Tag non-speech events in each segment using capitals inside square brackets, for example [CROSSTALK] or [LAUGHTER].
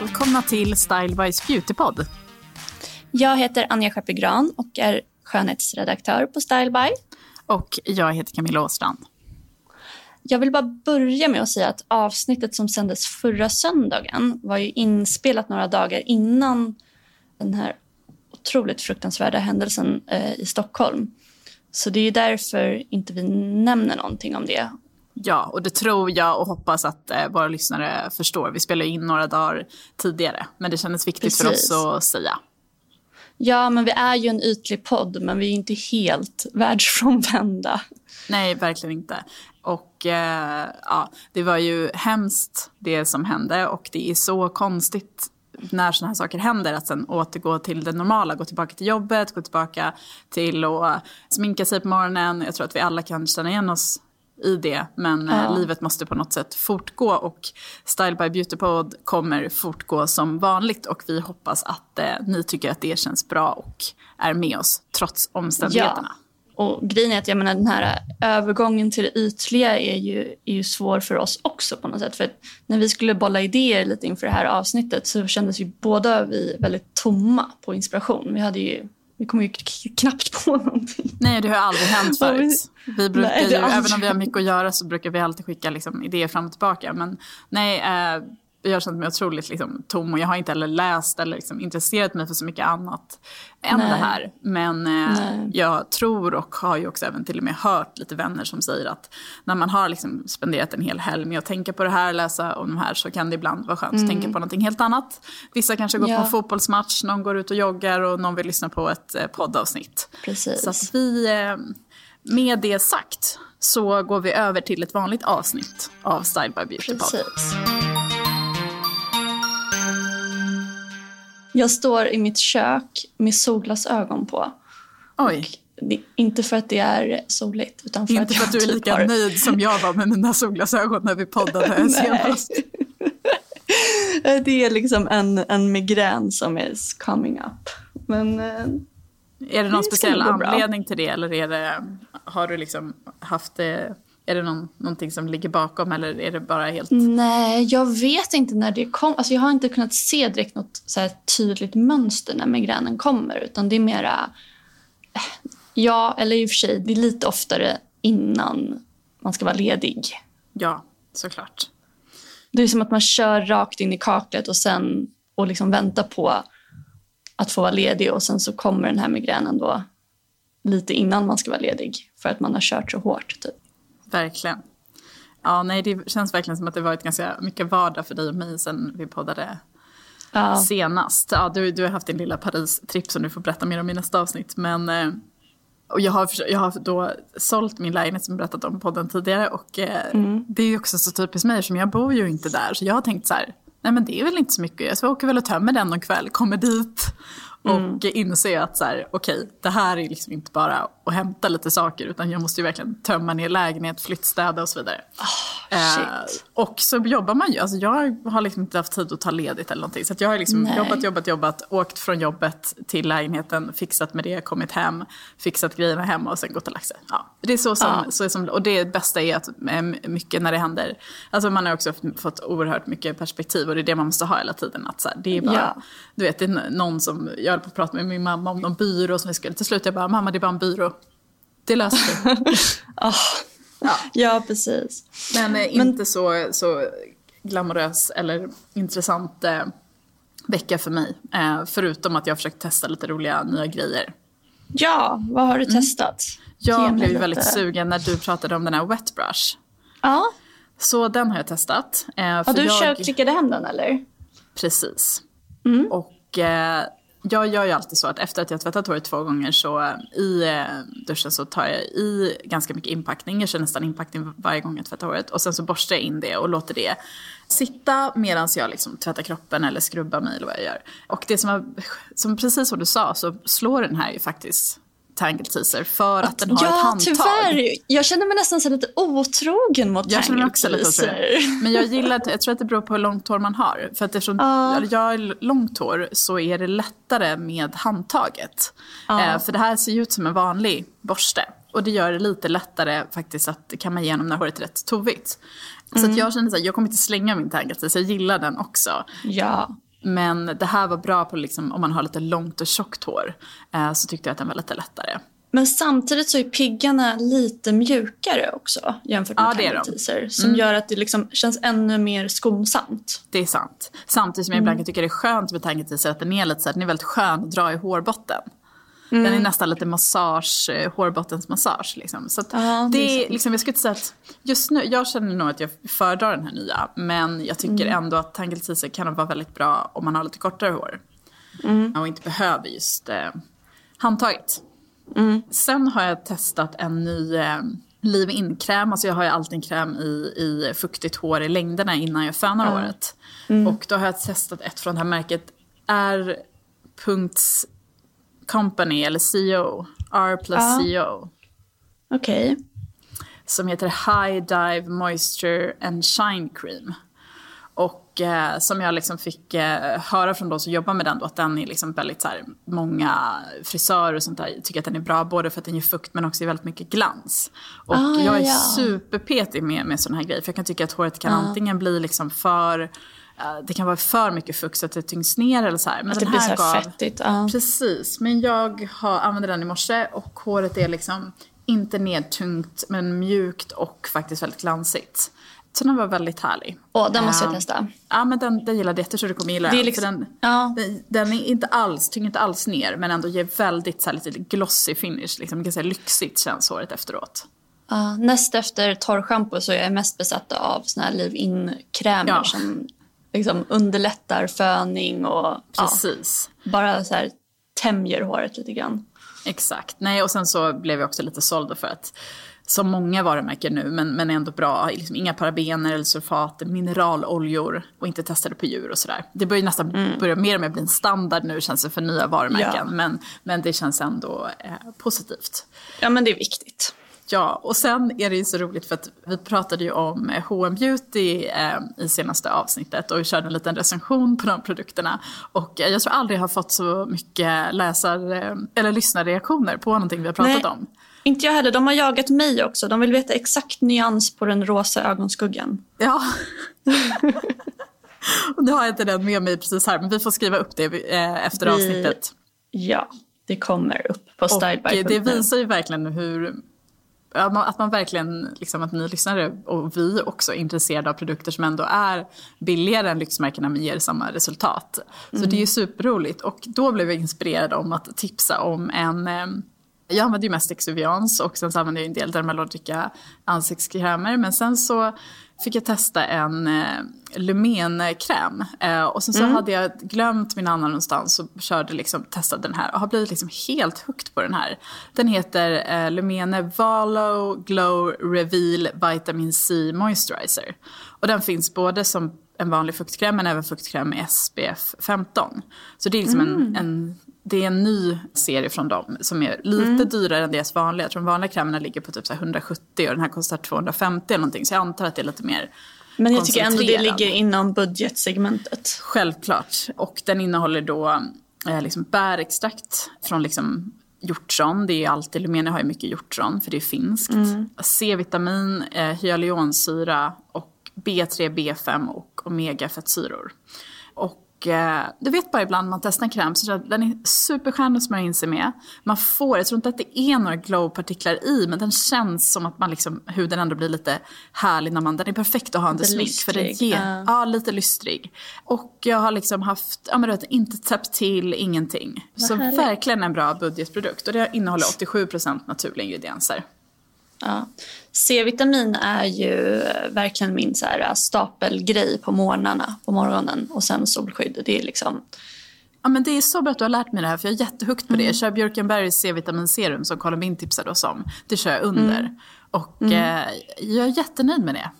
Välkomna till Style Wise Beautypodd. Jag heter Anja Schappegran och är skönhetsredaktör på Style By. Och jag heter Camilla Åstrand. Jag vill bara börja med att säga att avsnittet som sändes förra söndagen var ju inspelat några dagar innan den här otroligt fruktansvärda händelsen eh, i Stockholm. Så det är därför inte vi nämner någonting om det. Ja, och det tror jag och hoppas att eh, våra lyssnare förstår. Vi spelade in några dagar tidigare, men det kändes viktigt Precis. för oss att säga. Ja, men vi är ju en ytlig podd, men vi är inte helt [LAUGHS] världsfrånvända. Nej, verkligen inte. Och eh, ja, det var ju hemskt det som hände och det är så konstigt när sådana här saker händer att sen återgå till det normala, gå tillbaka till jobbet, gå tillbaka till att sminka sig på morgonen. Jag tror att vi alla kan känna igen oss i det. Men eh, ja. livet måste på något sätt fortgå och Style by Beautypod kommer fortgå som vanligt och vi hoppas att eh, ni tycker att det känns bra och är med oss trots omständigheterna. Ja. Och grejen är att jag menar, den här övergången till det ytliga är ju, är ju svår för oss också på något sätt. För när vi skulle bolla idéer lite inför det här avsnittet så kändes ju båda vi väldigt tomma på inspiration. Vi hade ju vi kommer ju knappt på någonting. Nej, det har aldrig hänt förut. Vi brukar nej, ju, även om vi har mycket att göra så brukar vi alltid skicka liksom, idéer fram och tillbaka. Men nej, eh, jag har känt mig otroligt liksom, tom och jag har inte heller läst eller liksom, intresserat mig för så mycket annat än Nej. det här. Men eh, jag tror och har ju också även till och med hört lite vänner som säger att när man har liksom spenderat en hel helg med att tänka på det här, läsa om de här så kan det ibland vara skönt mm. att tänka på någonting helt annat. Vissa kanske går ja. på en fotbollsmatch, någon går ut och joggar och någon vill lyssna på ett eh, poddavsnitt. Precis. Så att vi, eh, med det sagt så går vi över till ett vanligt avsnitt av Style by Beauty Precis. Jag står i mitt kök med solglasögon på. Oj. Det, inte för att det är soligt. Utan för inte att för att du är typ lika har... nöjd som jag var med mina solglasögon när vi poddade [LAUGHS] senast. [LAUGHS] det är liksom en, en migrän som är coming up. Men, eh, är det någon speciell anledning till det eller är det, har du liksom haft det är det någon, någonting som ligger bakom eller är det bara helt... Nej, jag vet inte när det kom. Alltså jag har inte kunnat se direkt något så tydligt mönster när migränen kommer. Utan det är mera... Ja, eller i och för sig, det är lite oftare innan man ska vara ledig. Ja, såklart. Det är som att man kör rakt in i kaklet och sen och liksom väntar på att få vara ledig och sen så kommer den här migränen då lite innan man ska vara ledig för att man har kört så hårt. Typ. Verkligen. Ja, nej, det känns verkligen som att det varit ganska mycket vardag för dig och mig sen vi poddade ja. senast. Ja, du, du har haft din lilla Paris-tripp som du får berätta mer om i nästa avsnitt. Men, eh, och jag, har, jag har då sålt min lägenhet som jag berättat om podden tidigare. Och eh, mm. det är också så typiskt mig, som jag bor ju inte där. Så jag har tänkt så här, nej men det är väl inte så mycket. Så jag åker väl och tömmer den någon kväll, kommer dit Mm. Och inse att så här, okej, det här är liksom inte bara att hämta lite saker utan jag måste ju verkligen tömma ner lägenhet, flyttstäda och så vidare. Oh, eh, och så jobbar man ju, alltså jag har liksom inte haft tid att ta ledigt eller någonting. Så jag har liksom jobbat, jobbat, jobbat, åkt från jobbet till lägenheten, fixat med det, kommit hem, fixat grejerna hemma och sen gått och lagt sig. Ja, det är så som, ja. så som, och det bästa är att mycket när det händer, alltså man har också fått oerhört mycket perspektiv och det är det man måste ha hela tiden. Att så här, det är bara, ja. du vet, det är någon som, jag höll på att prata med min mamma om någon byrå som vi skulle, till slut jag bara, mamma det är bara en byrå. Det löser sig. [LAUGHS] oh. ja. ja, precis. Men, eh, Men inte så, så glamorös eller intressant eh, vecka för mig. Eh, förutom att jag har försökt testa lite roliga nya grejer. Ja, vad har du mm. testat? Jag blev lite... väldigt sugen när du pratade om den här wet brush. Ja. Så den har jag testat. Eh, har du jag... klickade hem den eller? Precis. Mm. Och eh, jag gör ju alltid så att efter att jag tvättat håret två gånger så eh, i eh, duschen så tar jag i ganska mycket inpackning. Jag kör nästan inpackning varje gång jag tvättar håret. Och sen så borstar jag in det och låter det sitta medan jag liksom tvättar kroppen eller skrubbar mig eller vad jag gör. Och det som, var, som precis som du sa så slår den här ju faktiskt Tangle Teaser för att, att den har ja, ett handtag. Tyvärr. Jag känner mig nästan så lite otrogen mot jag Tangle också Teaser. Men jag gillar [LAUGHS] jag tror att det beror på hur långt hår man har. För att eftersom uh. jag har långt hår så är det lättare med handtaget. Uh. Eh, för det här ser ju ut som en vanlig borste. Och det gör det lite lättare faktiskt att kamma igenom när håret är rätt tovigt. Mm. Så jag känner att jag kommer inte slänga min Tangle Teaser, jag gillar den också. Ja. Men det här var bra på liksom, om man har lite långt och tjockt hår. Eh, så tyckte jag att den var lite lättare. Men samtidigt så är piggarna lite mjukare också jämfört med ja, Teaser. Som mm. gör att det liksom känns ännu mer skonsamt. Det är sant. Samtidigt som jag ibland mm. kan tycka det är skönt med Tangle Teaser att den är lite så här, den är väldigt skön att dra i hårbotten. Mm. Den är nästan lite massage, eh, hårbottensmassage. Liksom. Så ja, det, det är, liksom, jag skulle inte säga att just nu, jag känner nog att jag föredrar den här nya. Men jag tycker mm. ändå att Tangle Teaser kan vara väldigt bra om man har lite kortare hår. Mm. Och inte behöver just eh, handtaget. Mm. Sen har jag testat en ny eh, Liv In-kräm. Alltså jag har ju alltid en kräm i, i fuktigt hår i längderna innan jag fönar mm. håret. Mm. Och då har jag testat ett från det här märket R. Company eller CO. R plus ah. CO. Okej. Okay. Som heter High Dive Moisture and Shine Cream. Och eh, som jag liksom fick eh, höra från de som jobbar med den då, att den är liksom väldigt så här, många frisörer och sånt där tycker att den är bra både för att den ger fukt men också väldigt mycket glans. Och ah, jag är ja. superpetig med, med sådana här grejer för jag kan tycka att håret kan ah. antingen bli liksom för det kan vara för mycket fukt så att det tyngs ner eller så här. Men att det blir så gav, fettigt. Uh. Precis, men jag har, använde den i morse och håret är liksom inte nedtungt men mjukt och faktiskt väldigt glansigt. Så den var väldigt härlig. Åh, den måste jag testa. Ja, men den, den gillade jag. Jag tror du kommer gilla den. Liksom, den, ja. den, den, är inte alls, tynger inte alls ner men ändå ger väldigt så här, lite glossy finish. Liksom, ganska lyxigt känns håret efteråt. Uh, näst efter torrschampo så är jag mest besatt av såna här leave-in-krämer ja. som liksom underlättar föning och Precis. Ja, bara så här tämjer håret lite grann. Exakt. Nej, och sen så blev jag också lite såld för att som många varumärken nu, men, men ändå bra. Liksom inga parabener eller sulfater, mineraloljor och inte testade på djur och sådär. Det börjar nästan mm. börja mer och mer bli en standard nu känns det för nya varumärken. Ja. Men, men det känns ändå eh, positivt. Ja men det är viktigt. Ja, och sen är det ju så roligt för att vi pratade ju om H&M Beauty eh, i senaste avsnittet och vi körde en liten recension på de produkterna. Och eh, jag tror aldrig jag har fått så mycket läsar eh, eller lyssnarreaktioner på någonting vi har pratat Nej, om. Inte jag heller. De har jagat mig också. De vill veta exakt nyans på den rosa ögonskuggan. Ja. och [LAUGHS] nu har jag inte den med mig precis här, men vi får skriva upp det eh, efter vi... avsnittet. Ja, det kommer upp på styleby. Det visar ju verkligen hur att man verkligen, liksom att ni lyssnare och vi också är intresserade av produkter som ändå är billigare än lyxmärkena men ger samma resultat. Mm. Så det är ju superroligt och då blev jag inspirerad om att tipsa om en jag använder ju mest Exuvians och sen så använder jag en del Dermalogica ansiktskrämer men sen så fick jag testa en eh, Lumen-kräm. Eh, och sen så mm. hade jag glömt min annan någonstans och körde liksom, testade den här och har blivit liksom helt hooked på den här. Den heter eh, Lumene Valo Glow Reveal Vitamin C Moisturizer. Och den finns både som en vanlig fuktkräm men även fuktkräm med SPF 15. Så det är liksom mm. en, en, det är en ny serie från dem som är lite mm. dyrare än deras vanliga. Jag tror de vanliga krämerna ligger på typ så 170 och den här kostar 250 eller någonting. Så jag antar att det är lite mer Men jag tycker ändå det ligger inom budgetsegmentet. Självklart. Och den innehåller då eh, liksom bärextrakt från liksom hjortron. Det är alltid, Lumene har ju mycket hjortron för det är finskt. Mm. C-vitamin, eh, hyaluronsyra och B3, B5 och omegafettsyror. Och eh, du vet bara ibland man testar en kräm så den är superskön att smörja in sig med. Man får, jag tror inte att det är några glowpartiklar i men den känns som att man liksom, huden ändå blir lite härlig när man, den är perfekt att ha under smink. För den ger, uh. Ja, lite lystrig. Och jag har liksom haft, ja men vet, inte täppt till, ingenting. Vad så härligt. verkligen en bra budgetprodukt. Och det innehåller 87% naturliga ingredienser. Ja. C-vitamin är ju verkligen min så här stapelgrej på morgnarna, på morgonen och sen solskydd. Det är liksom... Ja, men det är så bra att du har lärt mig det här för jag är jättehukt på det. Jag kör Björkenbergs C-vitaminserum som Carl Bin tipsade oss om. Det kör jag under. Mm. Och mm. Eh, jag är jättenöjd med det.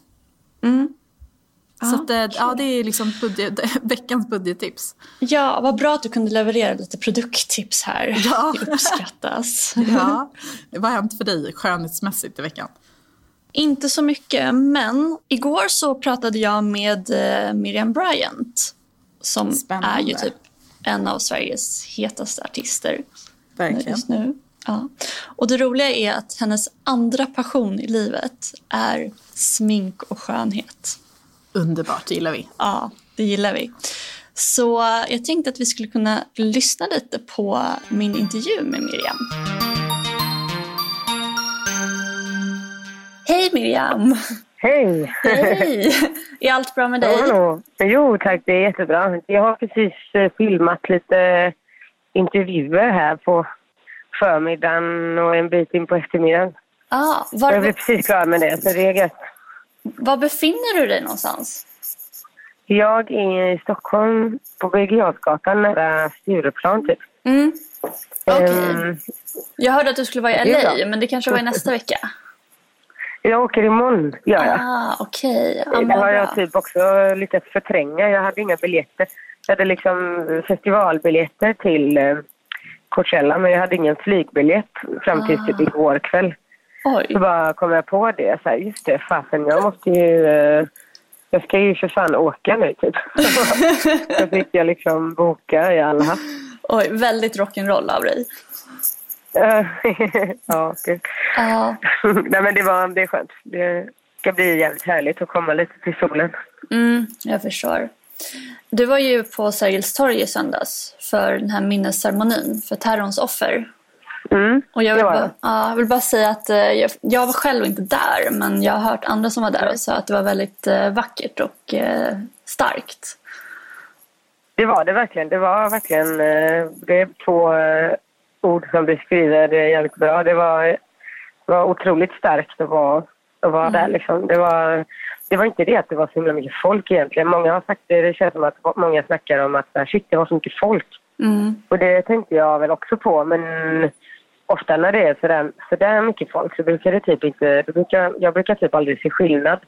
Så att, okay. ja, det är liksom budget, [LAUGHS] veckans budgettips. Ja, vad bra att du kunde leverera lite produkttips här. Ja. Det uppskattas. [LAUGHS] ja. [LAUGHS] Vad har hänt för dig skönhetsmässigt i veckan? Inte så mycket, men igår så pratade jag med uh, Miriam Bryant som Spännande. är ju typ en av Sveriges hetaste artister Verkligen. just nu. Ja. Och det roliga är att hennes andra passion i livet är smink och skönhet. Underbart, det gillar vi. Ja, det gillar vi. Så jag tänkte att vi skulle kunna lyssna lite på min intervju med Miriam. Hej Miriam! Hej! Hej! Är allt bra med dig? Ja, jo tack, det är jättebra. Jag har precis eh, filmat lite intervjuer här på förmiddagen och en bit in på eftermiddagen. Ah, var... Jag är precis klar med det, så det är gött. Var befinner du dig någonstans? Jag är i Stockholm, på Birger nära Stureplan typ. Mm. Okay. Um, ehm, jag hörde att du skulle vara i LA, men det kanske var i nästa vecka? Jag åker imorgon, gör jag. Ah, okay. Ja, det har jag typ också lite förtränga. Jag hade inga biljetter. Jag hade liksom festivalbiljetter till eh, Coachella, men jag hade ingen flygbiljett fram till typ ah. typ igår kväll. Oj. Så bara kom jag på det. Så här, just det, fasen, jag måste ju... Eh, jag ska ju för fan åka nu typ. [LAUGHS] så fick jag liksom boka i alla hast. Oj, väldigt rock'n'roll av dig. [LAUGHS] ja, det, uh. [LAUGHS] Nej, men det, var, det är skönt. Det ska bli jävligt härligt att komma lite till solen. Mm, jag förstår. Du var ju på Sergels torg i söndags för den här minnesceremonin för terrorns offer. Mm, och jag vill, bara, ja, jag vill bara säga att eh, jag, jag, var själv inte där men jag har hört andra som var där och sa att det var väldigt eh, vackert och eh, starkt. Det var det verkligen. Det var verkligen det är två ord som beskriver det jävligt bra. Det var, det var otroligt starkt att vara, att vara mm. där. Liksom. Det, var, det var inte det att det var så himla mycket folk egentligen. Många har sagt det. Det känns som att många snackar om att shit, det var så mycket folk. Mm. Och det tänkte jag väl också på. Men ofta när det är sådär, sådär mycket folk så brukar det typ inte... Brukar, jag brukar typ aldrig se skillnad.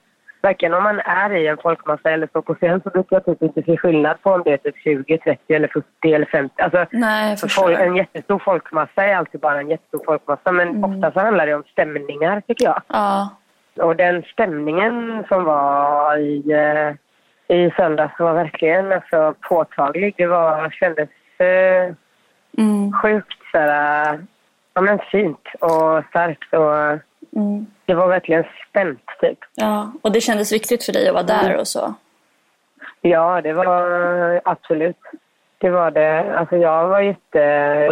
Varken om man är i en folkmassa eller står på scen så brukar jag typ inte se skillnad på om det är typ 20, 30 eller 40 eller 50. Alltså, Nej, folk, en jättestor folkmassa är alltid bara en jättestor folkmassa men mm. ofta så handlar det om stämningar tycker jag. Ja. Och den stämningen som var i, eh, i söndags var verkligen alltså, påtaglig. Det var, kändes eh, mm. sjukt såhär ja, men fint och starkt. Och mm. Det var verkligen spänt typ. Ja, och det kändes viktigt för dig att vara där mm. och så? Ja, det var absolut. Det var det. Alltså jag var jätte...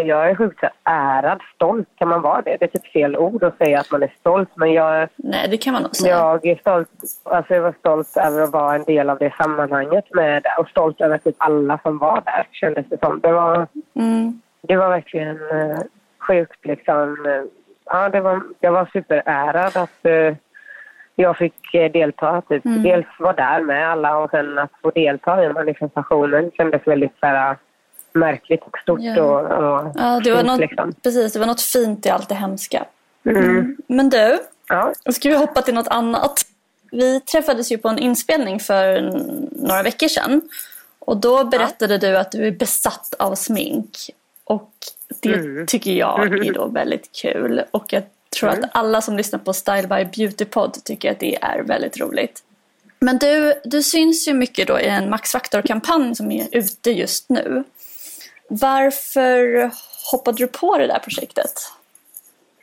Jag är sjukt ärad. Stolt, kan man vara det? Det är typ fel ord att säga att man är stolt, men jag... Nej, det kan man nog säga. Jag är stolt. Alltså jag var stolt över att vara en del av det sammanhanget med och stolt över typ alla som var där, kändes det som. Det var, mm. det var verkligen eh, sjukt liksom. Ja, det var, jag var superärad att uh, jag fick uh, delta. Typ. Mm. Dels vara där med alla och sen att få delta i manifestationen kändes väldigt så här, märkligt och stort. Ja. Och, och ja, det var något, liksom. Precis, det var något fint i allt det hemska. Mm. Men du, ja. ska vi hoppa till något annat? Vi träffades ju på en inspelning för några veckor sedan. Och då berättade ja. du att du är besatt av smink. Och det mm. tycker jag är då väldigt kul. Och jag tror mm. att alla som lyssnar på Style by Beauty Pod tycker att det är väldigt roligt. Men du, du syns ju mycket då i en Max Factor-kampanj som är ute just nu. Varför hoppade du på det där projektet?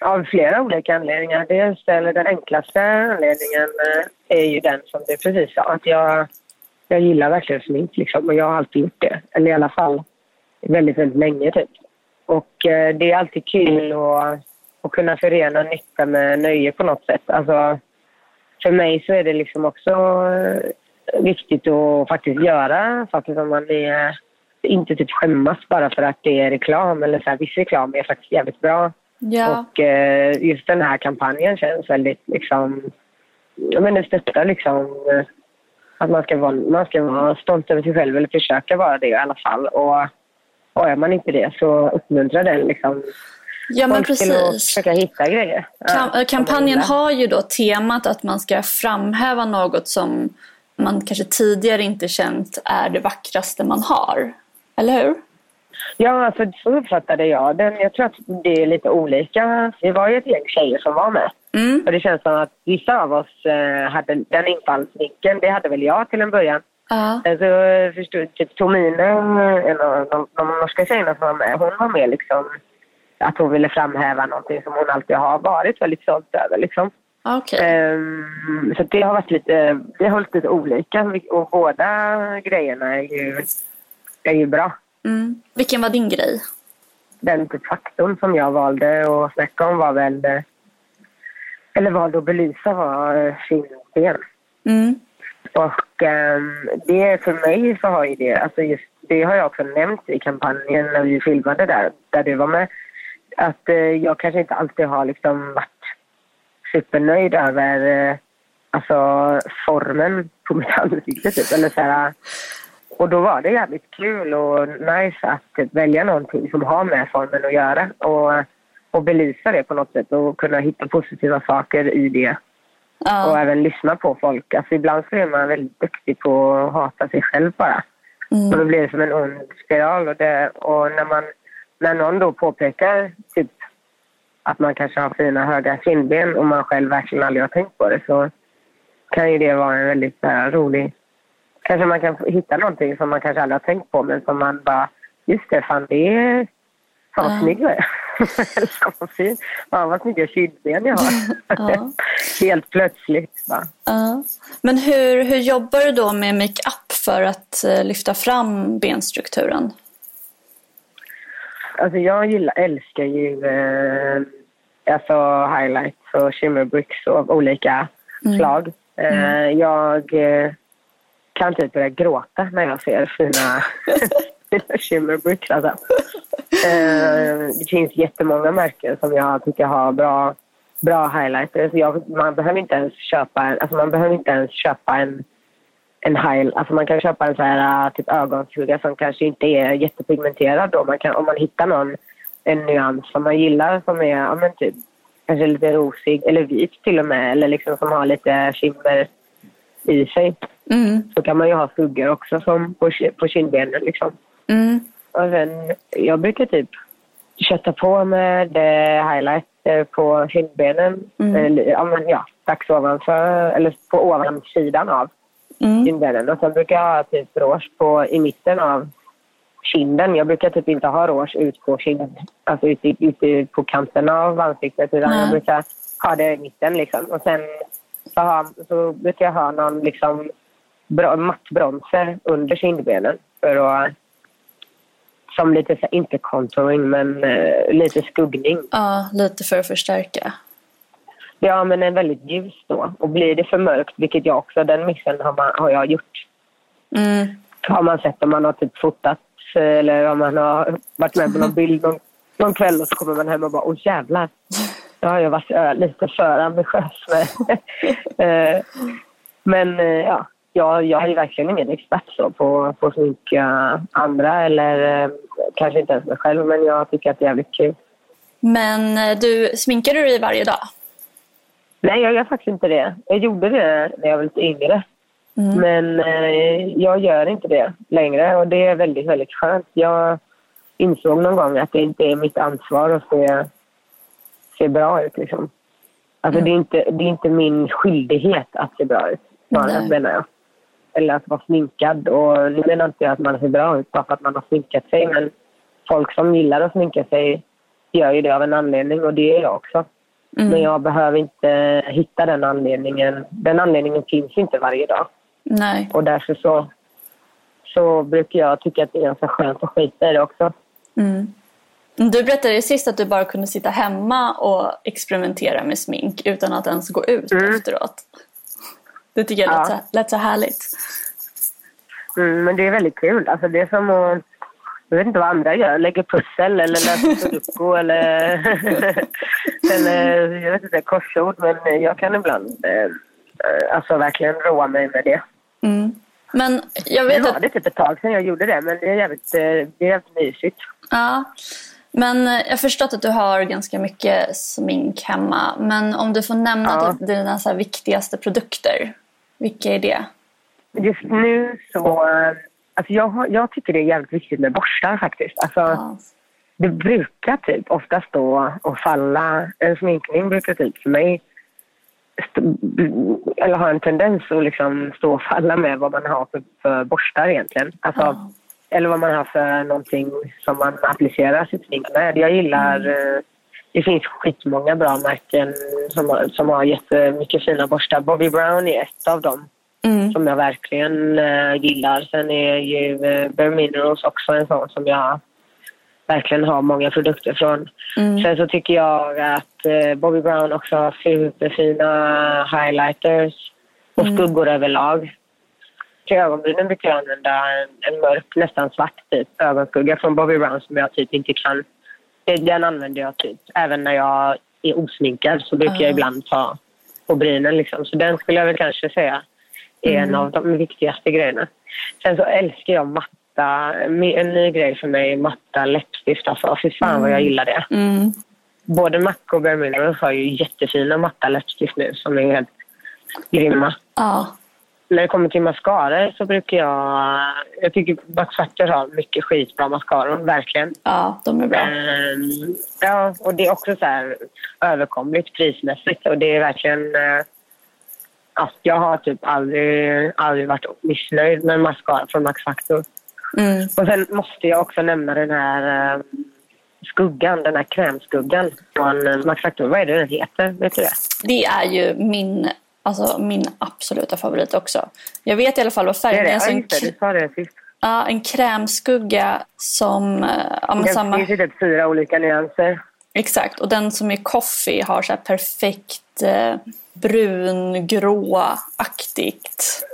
Av flera olika anledningar. Dels, eller den enklaste anledningen eh, är ju den som du precis sa. Att jag, jag gillar verkligen smink liksom, och jag har alltid gjort det. Eller i alla fall väldigt, väldigt länge typ. Och eh, det är alltid kul att, att kunna förena nytta med nöje på något sätt. Alltså, för mig så är det liksom också eh, viktigt att faktiskt göra saker som man är, inte typ skämmas bara för att det är reklam. Eller så här, viss reklam är faktiskt jävligt bra. Ja. Och eh, just den här kampanjen känns väldigt liksom... Jag menar, stöttar liksom att man ska, vara, man ska vara stolt över sig själv eller försöka vara det i alla fall. Och, och är man inte det så uppmuntrar den liksom Ja, men precis. försöka hitta grejer. Kam ja, kampanjen har ju då temat att man ska framhäva något som man kanske tidigare inte känt är det vackraste man har. Eller hur? Ja, alltså, så uppfattade jag den. Jag tror att det är lite olika. Vi var ju ett gäng tjejer som var med. Mm. Och det känns som att vissa av oss eh, hade den infallsvinkeln. Det hade väl jag till en början. Uh. Alltså, förstod, typ Tomine, en av de, de norska tjejerna som var med, hon var med liksom att hon ville framhäva någonting som hon alltid har varit väldigt stolt över. Liksom. Okay. Um, så det har varit lite, det har varit lite olika och båda grejerna är ju, är ju bra. Mm. Vilken var din grej? Den typ faktorn som jag valde att snacka om var väl, eller valde att belysa var kindben. Mm. Och um, det för mig så har ju det, alltså just det har jag också nämnt i kampanjen när vi filmade där, där du var med att eh, jag kanske inte alltid har liksom varit supernöjd över eh, alltså, formen på mitt ansikte. Typ. Eller så här, och då var det jävligt kul och nice att välja någonting som har med formen att göra och, och belysa det på något sätt och kunna hitta positiva saker i det. Ja. Och även lyssna på folk. Alltså ibland så är man väldigt duktig på att hata sig själv bara. Mm. Och då blir det som en ond spiral. Och, det, och när man när någon då påpekar typ att man kanske har fina höga kindben och man själv verkligen aldrig har tänkt på det så kan ju det vara en väldigt här, rolig... Kanske man kan hitta någonting som man kanske aldrig har tänkt på men som man bara, just det, fan det. Fan vad snygg jag är. [LAUGHS] fan vad fin. Fan vad snygga kindben jag har. [LAUGHS] [LAUGHS] Helt plötsligt bara. Ja. Men hur, hur jobbar du då med makeup för att uh, lyfta fram benstrukturen? Alltså jag gillar, älskar ju eh, alltså highlights och shimmer bricks av olika mm. slag. Eh, mm. Jag eh, kan typ börja gråta när jag ser fina, shimmer bricks. Alltså. Eh, det finns jättemånga märken som jag tycker har bra, bra highlighters. Jag, man behöver inte ens köpa, alltså man behöver inte ens köpa en en high, alltså man kan köpa en så här, äh, typ ögonskugga som kanske inte är jättepigmenterad då. Man kan, om man hittar någon, en nyans som man gillar som är, ja men typ kanske lite rosig eller vit till och med eller liksom som har lite skimmer i sig. Mm. Så kan man ju ha skuggor också som på, på kindbenen liksom. Mm. Och sen, jag brukar typ kötta på med eh, highlight på kindbenen. Mm. Eller, ja, men, ja, strax ovanför, eller på ovansidan av mm. kindbenen. Och sen brukar jag ha typ rouge på, i mitten av kinden. Jag brukar typ inte ha rouge ut på kind, alltså ute, ute på kanten av ansiktet utan mm. jag brukar ha det i mitten liksom. Och sen så, ha, så brukar jag ha någon liksom matt bronzer under kindbenen för att som lite, så, inte contouring, men uh, lite skuggning. Ja, lite för att förstärka. Ja, men en väldigt ljus då. Och blir det för mörkt, vilket jag också, den missen har, man, har jag gjort. Mm. Har man sett om man har typ fotat eller om man har varit med på någon bild någon, någon kväll och så kommer man hem och bara åh jävlar. Då har jag varit lite för ambitiös med. [LAUGHS] Eh, men äh, ja, jag, jag är verkligen ingen expert så på, på sminka andra eller äh, kanske inte ens mig själv men jag tycker att det är jävligt kul. Men du, sminkar du dig varje dag? Nej, jag gör faktiskt inte det. Jag gjorde det när jag var lite yngre. Mm. Men eh, jag gör inte det längre och det är väldigt, väldigt skönt. Jag insåg någon gång att det inte är mitt ansvar att se, se bra ut. Liksom. Alltså, mm. det, är inte, det är inte min skyldighet att se bra ut, bara, menar jag. Eller att vara sminkad. Och nu menar inte jag att man ser bra ut bara för att man har sminkat sig. Men folk som gillar att sminka sig gör ju det av en anledning och det är jag också. Mm. Men jag behöver inte hitta den anledningen. Den anledningen finns inte varje dag. Nej. Och därför så, så brukar jag tycka att det är ganska skönt att skita i det också. Mm. Du berättade sist att du bara kunde sitta hemma och experimentera med smink utan att ens gå ut mm. efteråt. Det tycker jag ja. lät, så, lät så härligt. Mm, men det är väldigt kul. Alltså det är som att jag vet inte vad andra gör. Lägger pussel eller läser sudoku [LAUGHS] eller, [LAUGHS] eller jag vet inte, korsord. Men jag kan ibland eh, alltså verkligen roa mig med det. Mm. Men jag vet det var det typ ett tag sedan jag gjorde det, men det är jävligt, eh, det är jävligt mysigt. Ja, men jag har förstått att du har ganska mycket smink hemma. Men om du får nämna ja. typ dina så viktigaste produkter, vilka är det? Just nu så... Alltså jag, jag tycker det är jävligt viktigt med borstar faktiskt. Alltså, ja. Det brukar typ ofta stå och falla. En sminkning brukar typ för mig eller ha en tendens att liksom stå och falla med vad man har för, för borstar egentligen. Alltså, ja. Eller vad man har för någonting som man applicerar sitt smink med. Jag gillar... Mm. Eh, det finns skitmånga bra märken som, som har jättemycket fina borstar. Bobby Brown är ett av dem mm. som jag verkligen uh, gillar. Sen är ju uh, Bare Minerals också en sån som jag verkligen har många produkter från. Mm. Sen så tycker jag att uh, Bobby Brown också har superfina highlighters och mm. skuggor överlag. Till ögonbrynen brukar jag använda en, en mörk, nästan svart typ ögonskugga från Bobby Brown som jag typ inte kan. Den använder jag typ även när jag är osminkad så brukar jag ibland ta på brynen liksom. Så den skulle jag väl kanske säga är mm. en av de viktigaste grejerna. Sen så älskar jag matta. En ny grej för mig är matta läppstift. Alltså, fy fan mm. vad jag mm. gillar det. Mm. Både Mac och Minerals har ju jättefina matta läppstift nu som är helt grymma. Ja. När det kommer till mascaror så brukar jag... Jag tycker Max Factor har mycket skitbra mascaror, verkligen. Ja, de är bra. Um, ja, och det är också så här överkomligt prismässigt och det är verkligen... Uh, ja, jag har typ aldrig, aldrig varit missnöjd med mascara från Max Factor. Mm. Och sen måste jag också nämna den här uh, skuggan, den här krämskuggan från Max Factor. Vad är det den heter? Vet du det? Det är ju min Alltså min absoluta favorit också. Jag vet i alla fall vad färgen är. Alltså ja, just det. Du sa det sist. Ja, en krämskugga som... Eh, ja, det samma... finns ju typ fyra olika nyanser. Exakt, och den som är coffee har så perfekt eh, brungrå-aktigt.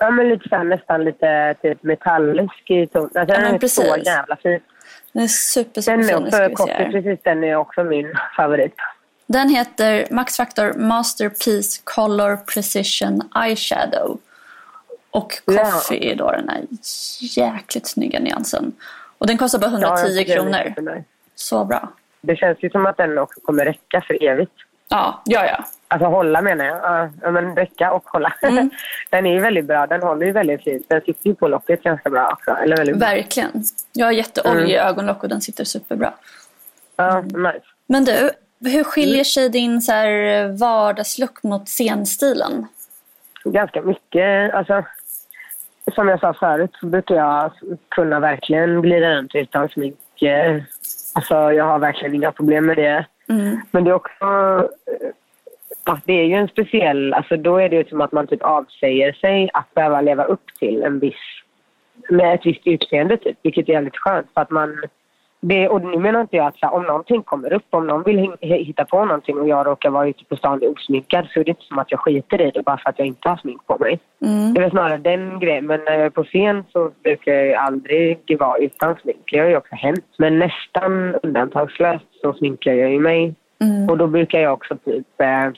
Ja, men lite så nästan lite typ metallisk i ton. Alltså, ja, den är precis. så jävla fin. Den är super, super den fin. Coffee, precis, den är också min favorit. Den heter Max Factor Masterpiece Color Precision Eyeshadow. Och Coffee ja. är då den här jäkligt snygga nyansen. Och den kostar bara 110 ja, kronor. Så bra. Det känns ju som att den också kommer räcka för evigt. Ja, ja, ja. Alltså hålla menar jag. Ja, men räcka och hålla. Mm. [LAUGHS] den är ju väldigt bra. Den håller ju väldigt fint. Den sitter ju på locket ganska bra också. Eller väldigt Verkligen. Jag har jätteoljig mm. ögonlock och den sitter superbra. Ja, nice. Men du, hur skiljer sig din så här, vardagslook mot scenstilen? Ganska mycket. Alltså, som jag sa förut så brukar jag kunna verkligen glida runt utan smink. Alltså, jag har verkligen inga problem med det. Mm. Men det är också... Att det är ju en speciell... Alltså då är det som att man typ avsäger sig att behöva leva upp till en viss... Med ett visst utseende, typ, vilket är jävligt skönt. För att man det, och nu menar inte jag att här, om någonting kommer upp, om någon vill hitta på någonting och jag råkar vara ute på stan osminkad så är det inte som att jag skiter i det bara för att jag inte har smink på mig. Mm. Det är snarare den grejen. Men när jag är på scen så brukar jag aldrig vara utan smink. Det har ju också hänt. Men nästan undantagslöst så sminkar jag ju mig. Mm. Och då brukar jag också typ... Eh,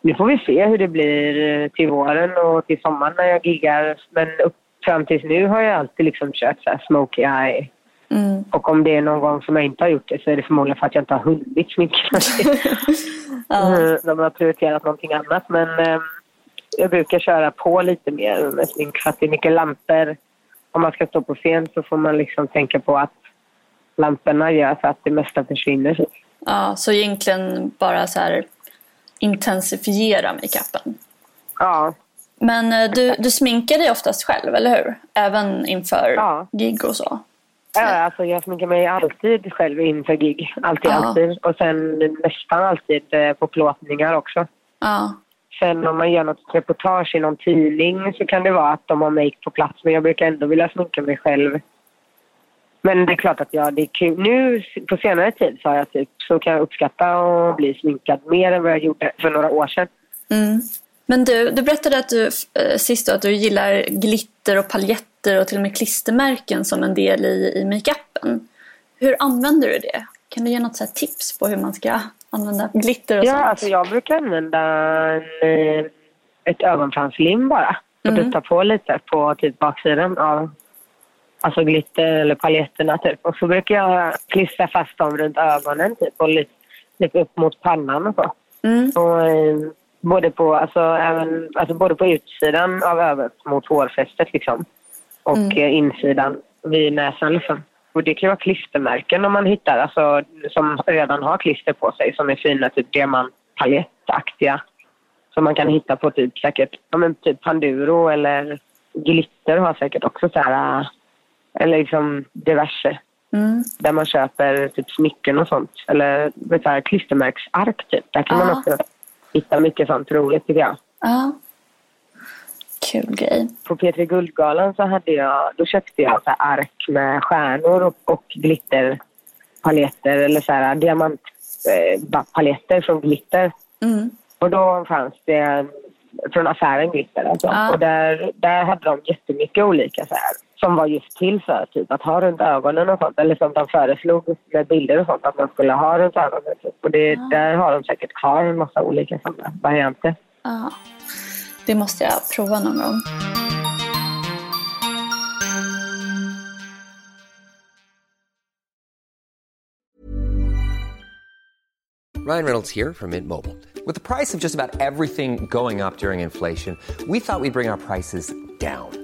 nu får vi se hur det blir eh, till våren och till sommaren när jag giggar. Men upp fram tills nu har jag alltid liksom kört så här smoky eye Mm. Och om det är någon gång som jag inte har gjort det så är det förmodligen för att jag inte har hunnit sminka mig. [LAUGHS] ja. De har prioriterat någonting annat. Men eh, jag brukar köra på lite mer med smink för att det är mycket lampor. Om man ska stå på scen så får man liksom tänka på att lamporna gör så att det mesta försvinner. Ja, så egentligen bara så här intensifiera makeupen. Ja. Men eh, du, du sminkar dig oftast själv, eller hur? Även inför ja. gig och så? Ja, alltså jag sminkar mig alltid själv inför gig. Alltid, ja. alltid. Och sen nästan alltid eh, på plåtningar också. Ja. Sen om man gör något reportage i någon tidning så kan det vara att de har make på plats. Men jag brukar ändå vilja sminka mig själv. Men det är klart att jag, det är kul. Nu på senare tid så, har jag typ, så kan jag uppskatta att bli sminkad mer än vad jag gjorde för några år sedan. Mm. Men du, du berättade att du, eh, sist att du gillar glitter och paljetter och till och med klistermärken som en del i, i makeupen. Hur använder du det? Kan du ge något så tips på hur man ska använda glitter och ja, sånt? Ja, alltså jag brukar använda en, eh, ett ögonfranslim bara. Och mm. dutta på lite på typ baksidan av alltså glitter eller paljetterna typ. Och så brukar jag klistra fast dem runt ögonen typ och lite, lite upp mot pannan och så. Mm. Och, eh, både, på, alltså, även, alltså, både på utsidan av ögat mot hårfästet liksom. Och mm. Eh, insidan vid näsan liksom. Och det kan vara klistermärken om man hittar, alltså, som redan har klister på sig som är fina, typ diamantpaljettaktiga. Som man kan hitta på typ säkert, ja men typ Panduro eller Glitter har säkert också så här eller liksom diverse. Mm. Där man köper typ smycken och sånt. Eller så här, klistermärksark typ. Där kan ja. man också hitta mycket sånt roligt tycker jag. Ja. Kul grej. På P3 Guldgalan så hade jag, då köpte jag så ark med stjärnor och, och glitterpaletter eller så här diamantpaletter eh, från glitter. Mm. Och då fanns det från affären glitter alltså. Ja. Och där, där hade de jättemycket olika så här som var just till för typ att ha runt ögonen och sånt. Eller som de föreslog med bilder och sånt att man skulle ha runt ögonen. Typ. Och det, ja. där har de säkert kvar en massa olika sådana varianter. Ja, det måste jag prova någon gång. Ryan Reynolds här från Mint Mobile. Med priset på nästan allt som går upp under inflationen, trodde vi att vi skulle bring våra priser down.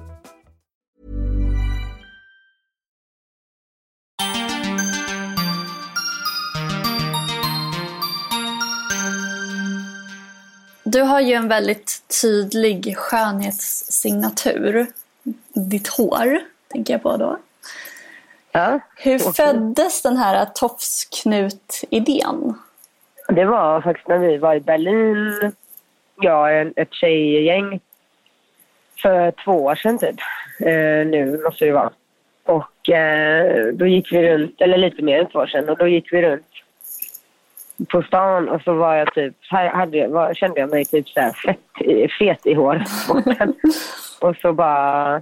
Du har ju en väldigt tydlig skönhetssignatur. Ditt hår, tänker jag på då. Ja, Hur okay. föddes den här tofsknut-idén? Det var faktiskt när vi var i Berlin, jag ett tjejgäng, för två år sedan typ. Eh, nu måste det vara. Och eh, då gick vi runt, eller lite mer än två år sedan, och då gick vi runt på stan och så var jag typ, hade, var, kände jag mig typ så här fett, fet i håret. [LAUGHS] och så bara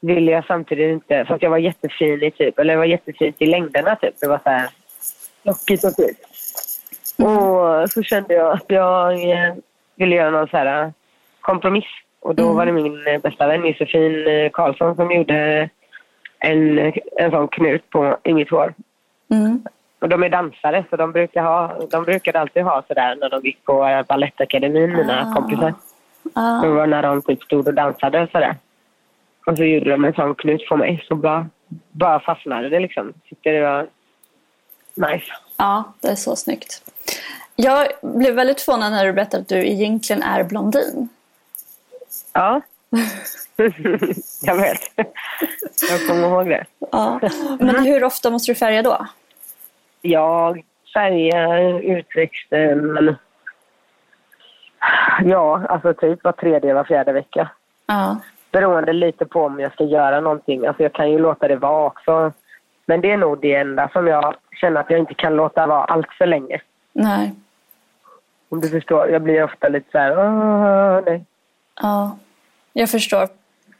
ville jag samtidigt inte, för att jag var jättefin i typ, eller jag var jättefint i längderna typ. Det var så här lockigt och fint. Och så kände jag att jag, ville göra någon så här kompromiss. Och då Mm. var det min eh, bästa vän Josefin eh, Karlsson som gjorde en, en sån knut på, i mitt hår. Mm. Och de är dansare så de, brukar ha, de brukade alltid ha sådär när de gick på eh, Balettakademin, mina Ah. kompisar. Ah. Det var när de typ stod och dansade och sådär. Och så gjorde de en sån knut på mig. Så bara, bara fastnade det liksom. Tyckte det var nice. Ja, det är så snyggt. Jag blev väldigt förvånad när du berättade att du egentligen är blondin. Ja. [LAUGHS] jag vet. Jag kommer ihåg det. Ja. Men hur ofta måste du färga då? Jag färgar utväxten... Ja, alltså typ var tredje, var fjärde vecka. Ja. Beroende lite på om jag ska göra någonting. Alltså jag kan ju låta det vara också. Men det är nog det enda som jag känner att jag inte kan låta vara allt för länge. Nej. Om du förstår. Jag blir ofta lite så här... "Åh, nej. Ja. Jag förstår.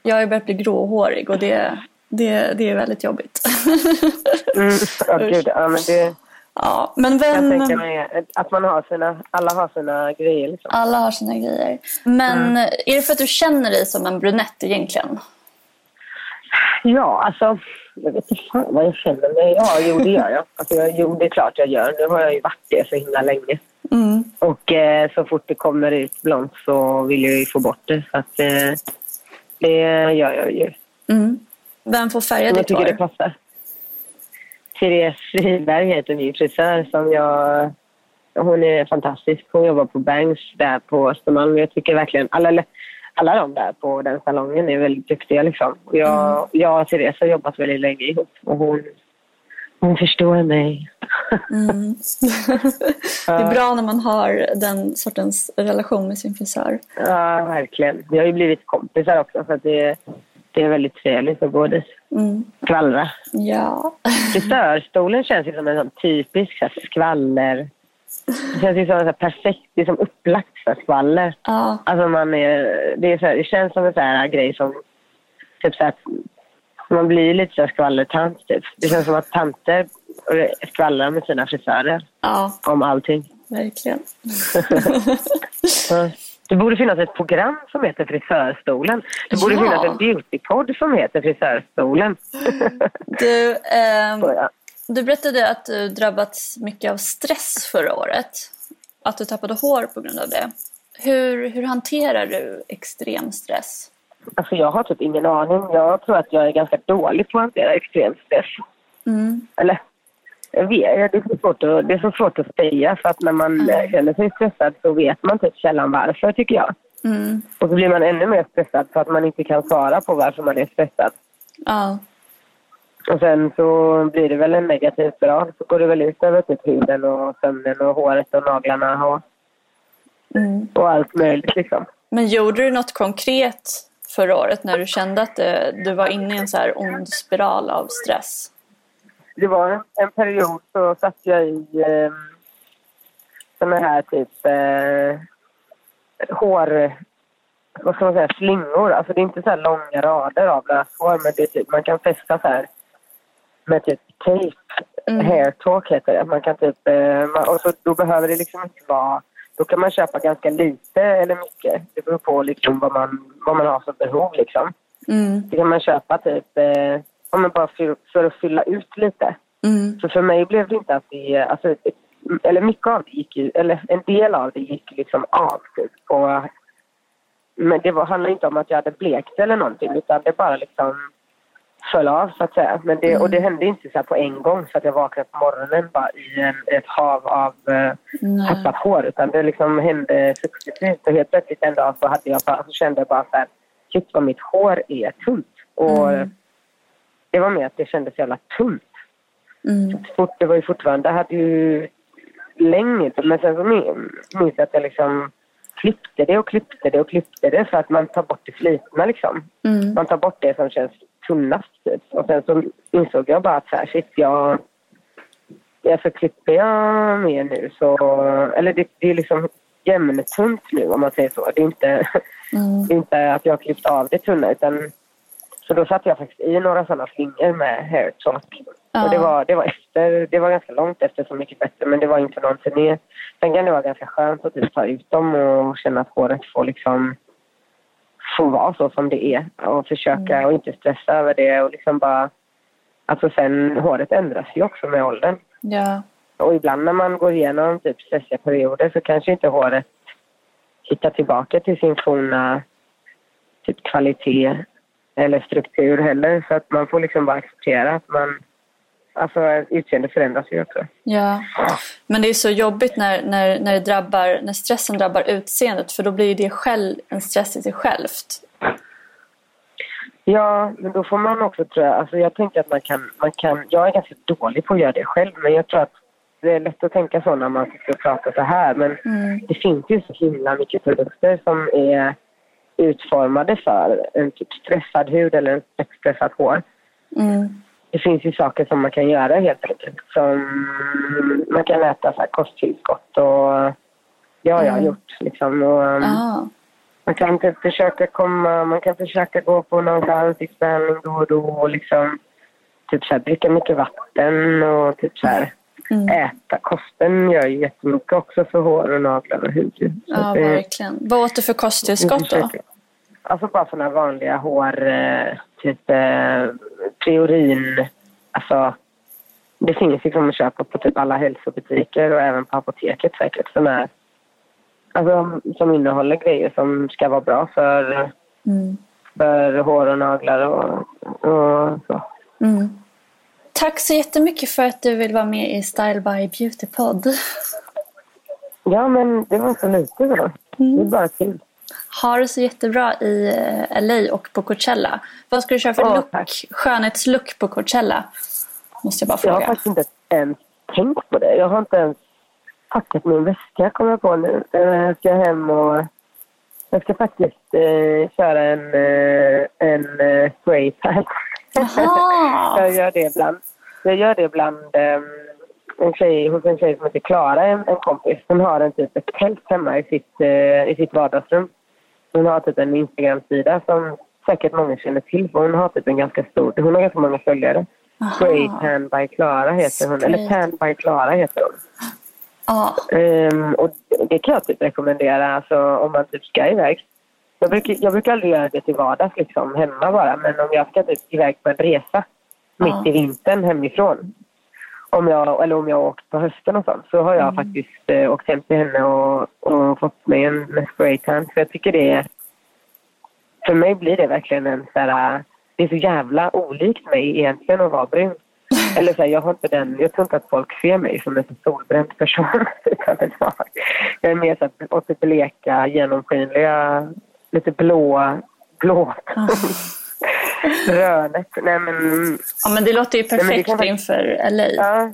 Jag har börjat bli gråhårig och det, det, det är väldigt jobbigt. [LAUGHS] Mm, ja, gud, ja, men det ja, men jag vem... tänka mig att man har sina... Alla har sina grejer liksom. Alla har sina grejer. Men är det för att du känner dig som en brunett egentligen? Ja, alltså... Jag vet inte fan vad jag känner mig. Ja, jo, det gör jag. Alltså, jag jo, det är klart jag gör. Nu har jag ju varit det så himla länge. Mm. Och eh, så fort det kommer ut blont så vill jag ju få bort det. Så att, eh, det gör jag ju. Mm. Vem får färga Jag ditt tycker hår? det passar. Therese Friberg heter min frisör som jag... Hon är fantastisk. Hon jobbar på Bangs där på Östermalm. Jag tycker verkligen... Alla, alla de där på den salongen är väldigt duktiga. Liksom. Och jag, jag och Therese har jobbat väldigt länge ihop. Och hon, hon förstår mig. Mm. [LAUGHS] [LAUGHS] det är bra när man har den sortens relation med sin frisör. Ja, verkligen. Vi har ju blivit kompisar också så det, det är väldigt trevligt att gå dit. Mm. Skvallra. Ja. Frisörstolen känns ju som en sån typisk så här, skvaller... Det känns ju som en så perfekt, det är som upplagt för skvaller. Ja. Alltså man är, det, är så här, det känns som en sån här grej som... Typ så här, att man blir lite så här skvallertant typ. Det känns som att tanter skvallrar med sina frisörer ja, om allting. verkligen. [LAUGHS] [LAUGHS] Det borde finnas ett program som heter Frisörstolen. Det borde Ja. finnas en beautypodd som heter Frisörstolen. [LAUGHS] Du, ja. du berättade att du drabbats mycket av stress förra året. Att du tappade hår på grund av det. Hur, hur hanterar du extrem stress? Alltså jag har typ ingen aning. Jag tror att jag är ganska dålig på att hantera extrem stress. Mm. Eller, det är, så svårt att, det är så svårt att säga för att när man eh, känner sig stressad så vet man typ sällan varför tycker jag. Mm. Och så blir man ännu mer stressad för att man inte kan svara på varför man är stressad. Ja. Och sen så blir det väl en negativ spiral. Så går det väl ut över typ huden och sömnen och håret och naglarna och, Mm. och allt möjligt liksom. Men gjorde du något konkret förra året när du kände att det, du var inne i en så här ond spiral av stress? Det var en, en period så satt jag i eh, såna här typ eh, hår... Vad ska man säga? Slingor. Alltså det är inte så här långa rader av löshår men det är typ, man kan fästa så här med typ tejp. Mm. Hair talk heter det. Man kan typ... Eh, och så, då behöver det liksom inte vara... Då kan man köpa ganska lite eller mycket. Det beror på liksom vad, man, vad man har för behov liksom. Mm. Då kan man köpa typ... Eh, ja, men bara för, för att fylla ut lite. Mm. Så för mig blev det inte att det, alltså, eller mycket av det gick ju, eller en del av det gick liksom av typ. Och, men det var, handlade inte om att jag hade blekt eller någonting utan det bara liksom föll av så att säga. Men det, Och det hände inte så på en gång så att jag vaknade på morgonen bara i en, ett hav av eh, tappat hår utan det liksom hände successivt och helt plötsligt en dag så, hade jag bara, så kände jag bara så här, shit vad mitt hår är tunt. Och Mm. Det var mer att det kändes jävla tunt Mm. fort, det var ju fortfarande, det hade ju länge, men sen så min- minns jag att jag liksom klippte det och klippte det och klippte det för att man tar bort det slitna liksom. Mm. Man tar bort det som känns tunnast typ. Och sen så insåg jag bara att så här, shit, jag... Ja, så klipper jag mer nu så... Eller det, det är liksom jämntunt nu om man säger så. Det är inte, Mm. [LAUGHS] det är inte att jag har klippt av det tunna utan... Så då satte jag faktiskt i några sådana flingor med talk Ja. Och det var, det var efter, det var ganska långt efter Så mycket bättre men det var inte någon turné. Sen kan det vara ganska skönt att typ ta ut dem och känna att håret får liksom få vara så som det är och försöka mm. och inte stressa över det och liksom bara... Alltså sen, håret ändras ju också med åldern. Ja. Och ibland när man går igenom typ stressiga perioder så kanske inte håret hittar tillbaka till sin forna typ kvalitet eller struktur heller. Så att man får liksom bara acceptera att man Alltså utseendet förändras ju också. Ja, men det är så jobbigt när, när, när, det drabbar, när stressen drabbar utseendet för då blir det själv en stress i sig självt. Ja, men då får man också tror jag, alltså jag tänker att man kan, man kan, jag är ganska dålig på att göra det själv men jag tror att det är lätt att tänka så när man ska prata så här men mm. det finns ju så himla mycket produkter som är utformade för en typ stressad hud eller en stressat hår. Mm det finns ju saker som man kan göra helt enkelt. Som man kan äta så här kosttillskott och det har jag mm. gjort. Liksom. Och, ah. Man kan typ försöka komma, man kan försöka gå på någon ansiktsbehandling då och då och liksom typ så här, dricka mycket vatten och typ så här, mm. äta. Kosten gör ju jättemycket också för hår och naglar och hud. Ja, det, verkligen. Vad åt du för kosttillskott då? Alltså bara sådana vanliga hår, eh, typ eh, priorin. Alltså, det finns liksom att köpa på typ alla hälsobutiker och även på apoteket säkert som är alltså, som innehåller grejer som ska vara bra för, mm. för hår och naglar och, och så. Mm. Tack så jättemycket för att du vill vara med i Style by Beauty Pod. Ja, men det var så lite då. Mm. Det är bara kul. Ha det så jättebra i eh, LA och på Coachella. Vad ska du köra för oh, look? skönhetslook på Coachella? Måste jag bara fråga. Jag har faktiskt inte ens tänkt på det. Jag har inte ens packat min väska kommer jag på nu. Jag ska hem och jag ska faktiskt eh, köra en, eh, en eh, spray pack. Jag gör det ibland. Jag gör det ibland eh, en tjej, hos en tjej som heter Klara, en, en kompis. Hon har en typ ett tält hemma i sitt, eh, i sitt vardagsrum. Hon har typ en Instagram-sida som säkert många känner till. För hon har typ en ganska stor, hon har ganska många följare. Spray Tan by Klara heter hon, eller Tan by Klara heter hon. Ah. Um, och det kan jag typ rekommendera alltså, om man typ ska iväg. Jag brukar, jag brukar aldrig göra det till vardags liksom, hemma bara. Men om jag ska typ iväg på en resa mitt i vintern hemifrån om jag, eller om jag har åkt på hösten och sånt, så har jag mm. faktiskt eh, åkt hem till henne och, och fått mig en spraytan. För jag tycker det är... För mig blir det verkligen en så här, Det är så jävla olikt mig egentligen att vara brun. [LAUGHS] Eller så här, jag har inte den... Jag tror inte att folk ser mig som en solbränd person. [LAUGHS] jag är mer så här, åt det bleka, genomskinliga, lite blå, blå. [LAUGHS] Rönet. Nej men... Ja men det låter ju perfekt Nej, inför LA. Ja.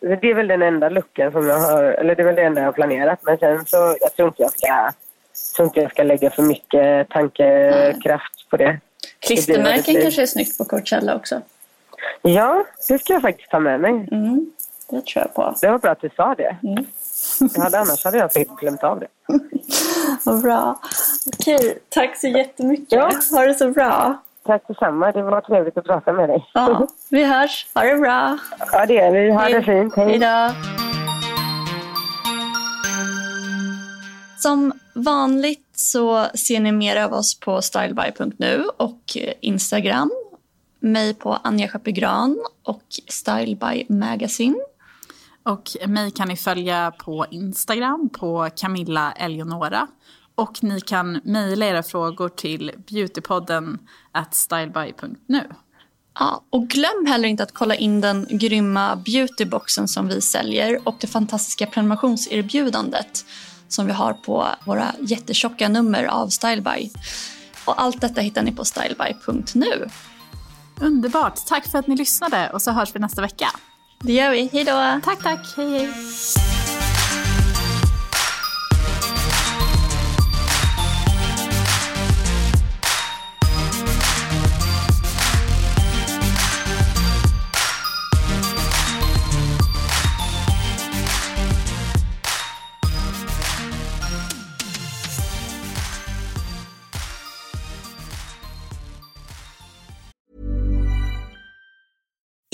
Det är väl den enda luckan som jag har, eller det är väl det enda jag har planerat. Men sen så, jag tror inte jag ska, tror inte jag ska lägga för mycket tankekraft på det. Klistermärken det kanske är snyggt på Coachella också? Ja, det ska jag faktiskt ta med mig. Mm, det tror jag på. Det var bra att du sa det. Mm. jag hade, annars hade jag glömt av det. [LAUGHS] Vad bra. Okej, tack så jättemycket. Ja. Ha det så bra. Tack detsamma. Det var trevligt att prata med dig. Ja, [LAUGHS] vi hörs. Ha det bra. Ja, det gör vi. Ha Hej. det fint. Hej. Hej då. Som vanligt så ser ni mer av oss på styleby.nu och Instagram. Mig på Anja Schappegran och Styleby Magazine. Och mig kan ni följa på Instagram på Camilla Eleonora. Och ni kan mejla era frågor till beautypodden at styleby.nu. Ja, och glöm heller inte att kolla in den grymma beautyboxen som vi säljer och det fantastiska prenumerationserbjudandet som vi har på våra jättetjocka nummer av Styleby. Och allt detta hittar ni på styleby.nu. Underbart. Tack för att ni lyssnade och så hörs vi nästa vecka. Det gör vi. Hej då. Tack, tack. Hej, hej.